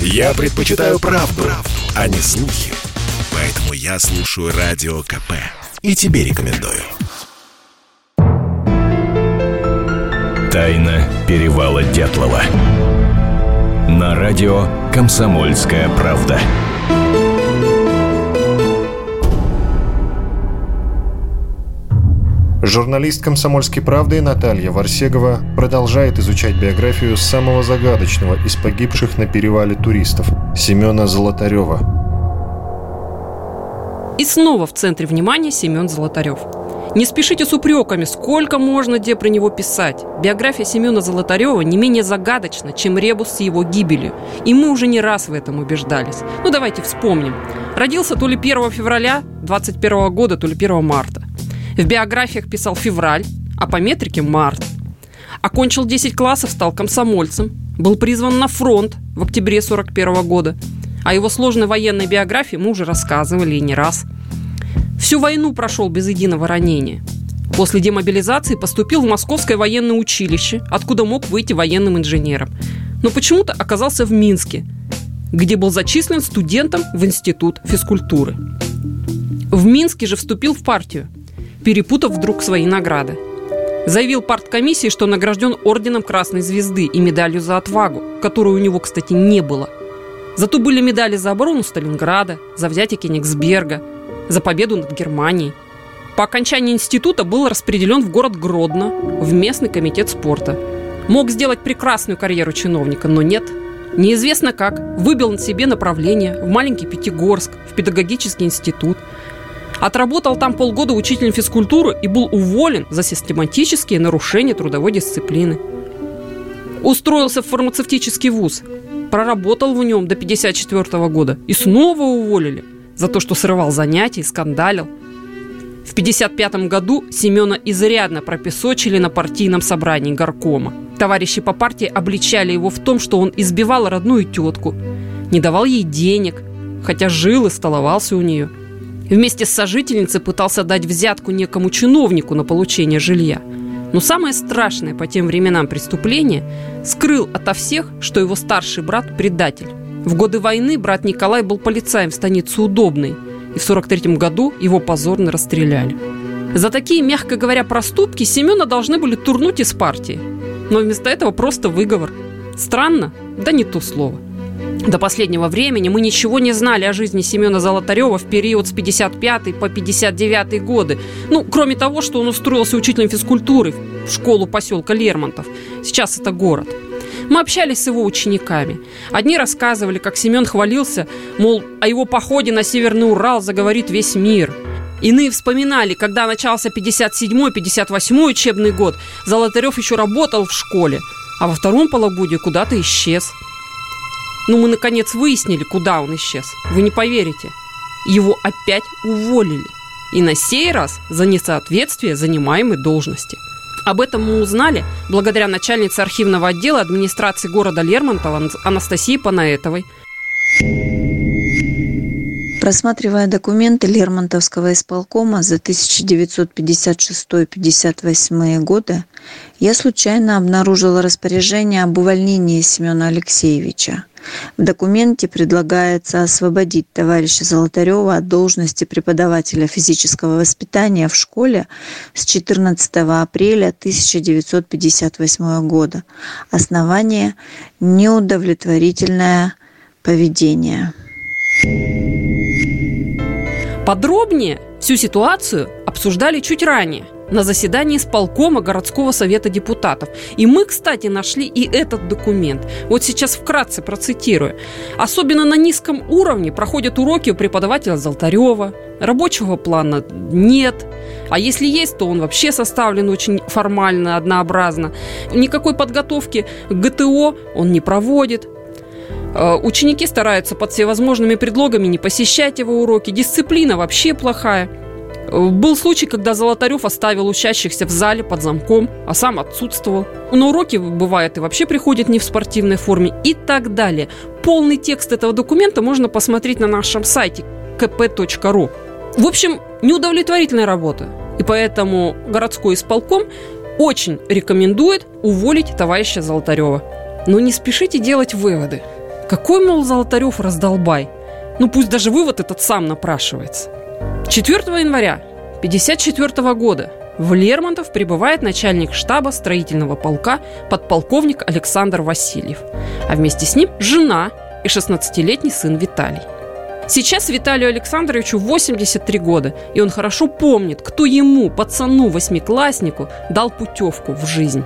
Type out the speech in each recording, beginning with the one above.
Я предпочитаю правду, правду, а не слухи. Поэтому я слушаю Радио КП. И тебе рекомендую. Тайна перевала Дятлова. На радио «Комсомольская правда». Журналист «Комсомольской правды» Наталья Варсегова продолжает изучать биографию самого загадочного из погибших на перевале туристов – Семена Золотарева. И снова в центре внимания Семен Золотарев. Не спешите с упреками, сколько можно где про него писать. Биография Семена Золотарева не менее загадочна, чем ребус с его гибелью. И мы уже не раз в этом убеждались. Ну давайте вспомним. Родился то ли 1 февраля 21 года, то ли 1 марта. В биографиях писал февраль, а по метрике март. Окончил 10 классов, стал комсомольцем. Был призван на фронт в октябре 41 года. О его сложной военной биографии мы уже рассказывали и не раз. Всю войну прошел без единого ранения. После демобилизации поступил в Московское военное училище, откуда мог выйти военным инженером. Но почему-то оказался в Минске, где был зачислен студентом в Институт физкультуры. В Минске же вступил в партию – перепутав вдруг свои награды. Заявил парткомиссии, что награжден орденом Красной Звезды и медалью за отвагу, которой у него, кстати, не было. Зато были медали за оборону Сталинграда, за взятие Кенигсберга, за победу над Германией. По окончании института был распределен в город Гродно, в местный комитет спорта. Мог сделать прекрасную карьеру чиновника, но нет. Неизвестно как, выбил на себе направление в маленький Пятигорск, в педагогический институт – Отработал там полгода учителем физкультуры и был уволен за систематические нарушения трудовой дисциплины. Устроился в фармацевтический вуз. Проработал в нем до 54 года и снова уволили за то, что срывал занятия и скандалил. В 55 году Семена изрядно пропесочили на партийном собрании горкома. Товарищи по партии обличали его в том, что он избивал родную тетку, не давал ей денег, хотя жил и столовался у нее – Вместе с сожительницей пытался дать взятку некому чиновнику на получение жилья. Но самое страшное по тем временам преступление скрыл ото всех, что его старший брат – предатель. В годы войны брат Николай был полицаем в станице Удобной, и в 43 году его позорно расстреляли. За такие, мягко говоря, проступки Семена должны были турнуть из партии. Но вместо этого просто выговор. Странно? Да не то слово. До последнего времени мы ничего не знали о жизни Семена Золотарева в период с 55 по 59 годы. Ну, кроме того, что он устроился учителем физкультуры в школу поселка Лермонтов. Сейчас это город. Мы общались с его учениками. Одни рассказывали, как Семен хвалился, мол, о его походе на Северный Урал заговорит весь мир. Иные вспоминали, когда начался 57-58 учебный год, Золотарев еще работал в школе, а во втором полугодии куда-то исчез – ну, мы наконец выяснили, куда он исчез. Вы не поверите. Его опять уволили. И на сей раз за несоответствие занимаемой должности. Об этом мы узнали благодаря начальнице архивного отдела администрации города Лермонтова Анастасии Панаэтовой. Просматривая документы Лермонтовского исполкома за 1956-58 годы, я случайно обнаружила распоряжение об увольнении Семена Алексеевича. В документе предлагается освободить товарища Золотарева от должности преподавателя физического воспитания в школе с 14 апреля 1958 года. Основание – неудовлетворительное поведение. Подробнее всю ситуацию обсуждали чуть ранее – на заседании исполкома городского совета депутатов. И мы, кстати, нашли и этот документ. Вот сейчас вкратце процитирую. Особенно на низком уровне проходят уроки у преподавателя Золотарева. Рабочего плана нет. А если есть, то он вообще составлен очень формально, однообразно. Никакой подготовки к ГТО он не проводит. Э, ученики стараются под всевозможными предлогами не посещать его уроки. Дисциплина вообще плохая. Был случай, когда Золотарев оставил учащихся в зале под замком, а сам отсутствовал. На уроки, бывает, и вообще приходит не в спортивной форме и так далее. Полный текст этого документа можно посмотреть на нашем сайте kp.ru. В общем, неудовлетворительная работа. И поэтому городской исполком очень рекомендует уволить товарища Золотарева. Но не спешите делать выводы. Какой, мол, Золотарев раздолбай? Ну пусть даже вывод этот сам напрашивается. 4 января 1954 года в Лермонтов прибывает начальник штаба строительного полка подполковник Александр Васильев. А вместе с ним жена и 16-летний сын Виталий. Сейчас Виталию Александровичу 83 года, и он хорошо помнит, кто ему, пацану-восьмикласснику, дал путевку в жизнь.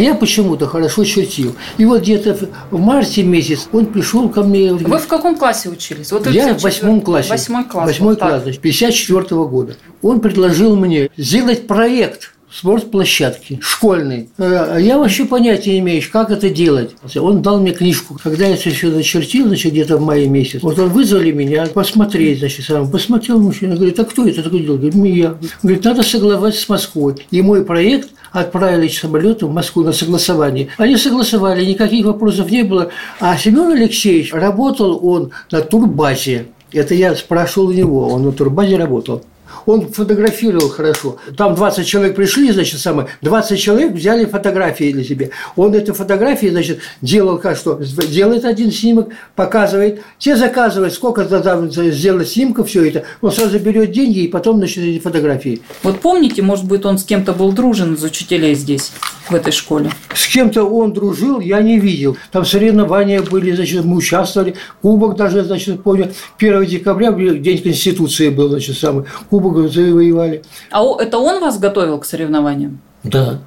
Я почему-то хорошо чертил. И вот где-то в марте месяц он пришел ко мне. Вы в каком классе учились? Вот я в восьмом классе. Восьмой класс. Восьмой вот класс, значит, 54 -го года. Он предложил мне сделать проект спортплощадки школьной. Э, я вообще понятия не имею, как это делать. Он дал мне книжку. Когда я все начертил, значит, где-то в мае месяц, вот он вызвали меня посмотреть, значит, сам посмотрел мужчина, говорит, а кто это такой делал? Говорит, я. Говорит, надо согласовать с Москвой. И мой проект отправили самолетом в Москву на согласование. Они согласовали, никаких вопросов не было. А Семен Алексеевич работал он на турбазе. Это я спрашивал у него, он на турбазе работал. Он фотографировал хорошо. Там 20 человек пришли, значит, самое, 20 человек взяли фотографии для себя. Он эти фотографии, значит, делал как что? Делает один снимок, показывает. Те заказывают, сколько там сделать снимков, все это. Он сразу берет деньги и потом, значит, эти фотографии. Вот помните, может быть, он с кем-то был дружен из учителей здесь, в этой школе? С кем-то он дружил, я не видел. Там соревнования были, значит, мы участвовали. Кубок даже, значит, помню, 1 декабря, день Конституции был, значит, самый. Кубок Кубок завоевали. А это он вас готовил к соревнованиям? Да.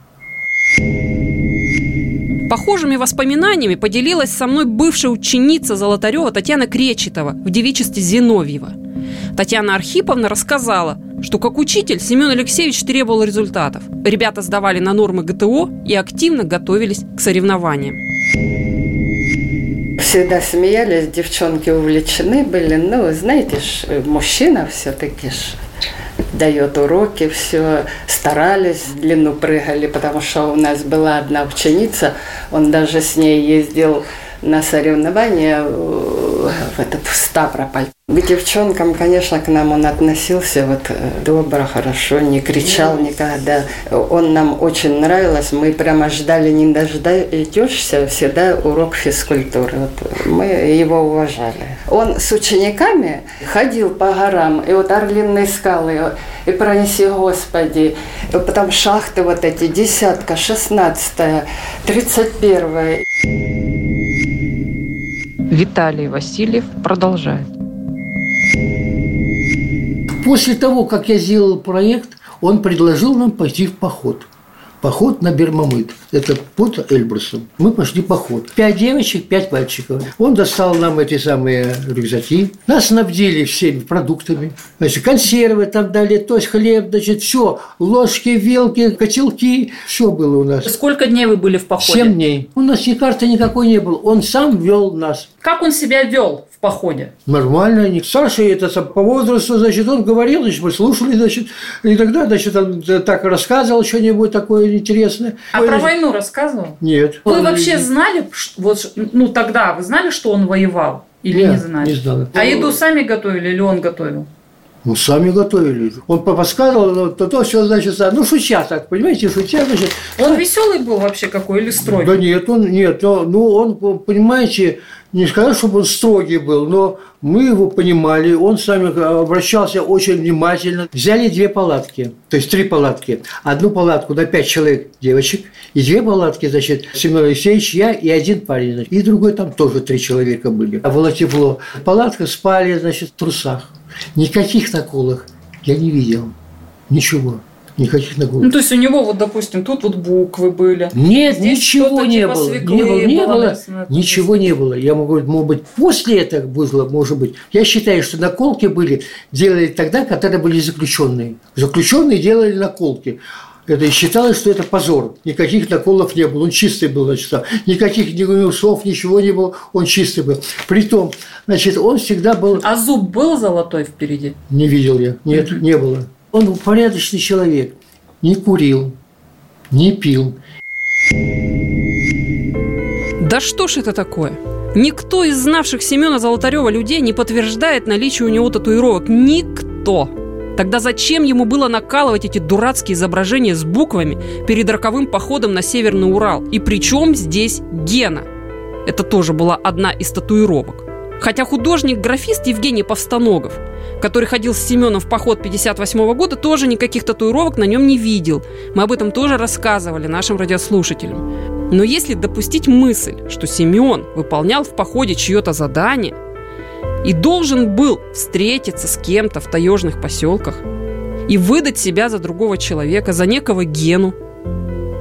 Похожими воспоминаниями поделилась со мной бывшая ученица Золотарева Татьяна Кречетова в девичестве Зиновьева. Татьяна Архиповна рассказала, что как учитель Семен Алексеевич требовал результатов. Ребята сдавали на нормы ГТО и активно готовились к соревнованиям. Всегда смеялись, девчонки увлечены были. Ну, знаете ж, мужчина все-таки ж дает уроки, все старались, длину прыгали, потому что у нас была одна ученица, он даже с ней ездил на соревнования в этот в Ставрополь. К девчонкам, конечно, к нам он относился вот э, добро, хорошо, не кричал никогда. Он нам очень нравился, мы прямо ждали, не дождешься, всегда урок физкультуры. Вот мы его уважали. Он с учениками ходил по горам, и вот Орлиные скалы, и пронеси, Господи, и потом шахты вот эти, десятка, шестнадцатая, тридцать первая. Виталий Васильев продолжает. После того, как я сделал проект, он предложил нам пойти в поход – поход на Бермамыт. Это под Эльбрусом. Мы пошли поход. Пять девочек, пять мальчиков. Он достал нам эти самые рюкзаки. Нас снабдили всеми продуктами. Значит, консервы там дали, то есть хлеб, значит, все. Ложки, вилки, котелки. Все было у нас. Сколько дней вы были в походе? Семь дней. У нас ни карты никакой не было. Он сам вел нас. Как он себя вел походе? Нормально. Они старший это по возрасту, значит, он говорил, значит, мы слушали, значит, и тогда, значит, он так рассказывал что-нибудь такое интересное. А Ой, про войну рассказывал? Нет. Вы он вообще знали, вот, ну тогда вы знали, что он воевал? Или Нет, не знали? не знали. А еду сами готовили или он готовил? Ну, сами готовили. Он подсказывал, ну, то, то все, значит, ну, шутя так, понимаете, шутя, значит. Он веселый был вообще какой или строгий? Да нет, он, нет, ну, он, понимаете, не сказать, чтобы он строгий был, но мы его понимали, он с нами обращался очень внимательно. Взяли две палатки, то есть три палатки. Одну палатку на пять человек девочек, и две палатки, значит, Семен Алексеевич, я и один парень. Значит, и другой там тоже три человека были. А было тепло. В спали, значит, в трусах. Никаких наколок я не видел. Ничего. Никаких наколок. Ну, то есть у него вот, допустим, тут вот буквы были. Нет, Здесь ничего не типа было. Не было, не было, ничего не было. Я могу, может быть, после этого было, может быть. Я считаю, что наколки были, делали тогда, когда были заключенные. Заключенные делали наколки. Это и считалось, что это позор. Никаких наколов не было. Он чистый был, значит, никаких ни усов, ничего не было. Он чистый был. Притом, значит, он всегда был... А зуб был золотой впереди? Не видел я. Нет, mm-hmm. не было. Он был порядочный человек. Не курил, не пил. Да что ж это такое? Никто из знавших Семена Золотарева людей не подтверждает наличие у него татуировок. Никто. Тогда зачем ему было накалывать эти дурацкие изображения с буквами перед роковым походом на Северный Урал? И при чем здесь Гена? Это тоже была одна из татуировок. Хотя художник-графист Евгений Повстаногов, который ходил с Семеном в поход 58 года, тоже никаких татуировок на нем не видел. Мы об этом тоже рассказывали нашим радиослушателям. Но если допустить мысль, что Семен выполнял в походе чье-то задание и должен был встретиться с кем-то в таежных поселках и выдать себя за другого человека, за некого Гену,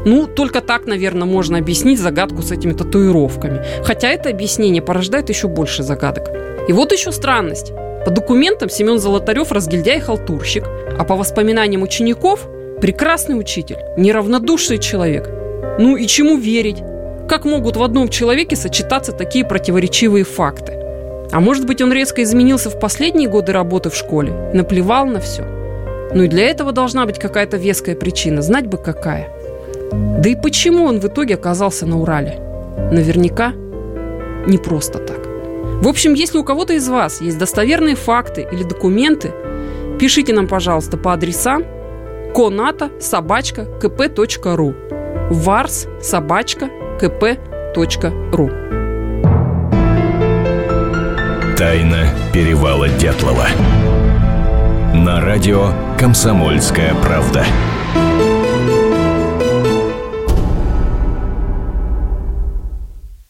ну, только так, наверное, можно объяснить загадку с этими татуировками. Хотя это объяснение порождает еще больше загадок. И вот еще странность. По документам Семен Золотарев разгильдяй халтурщик, а по воспоминаниям учеников – прекрасный учитель, неравнодушный человек. Ну и чему верить? Как могут в одном человеке сочетаться такие противоречивые факты? А может быть, он резко изменился в последние годы работы в школе, наплевал на все? Ну и для этого должна быть какая-то веская причина, знать бы какая – да и почему он в итоге оказался на Урале? Наверняка не просто так. В общем, если у кого-то из вас есть достоверные факты или документы, пишите нам, пожалуйста, по адресам коната собачка kp.ru варс собачка kp.ru Тайна перевала Дятлова на радио «Комсомольская правда».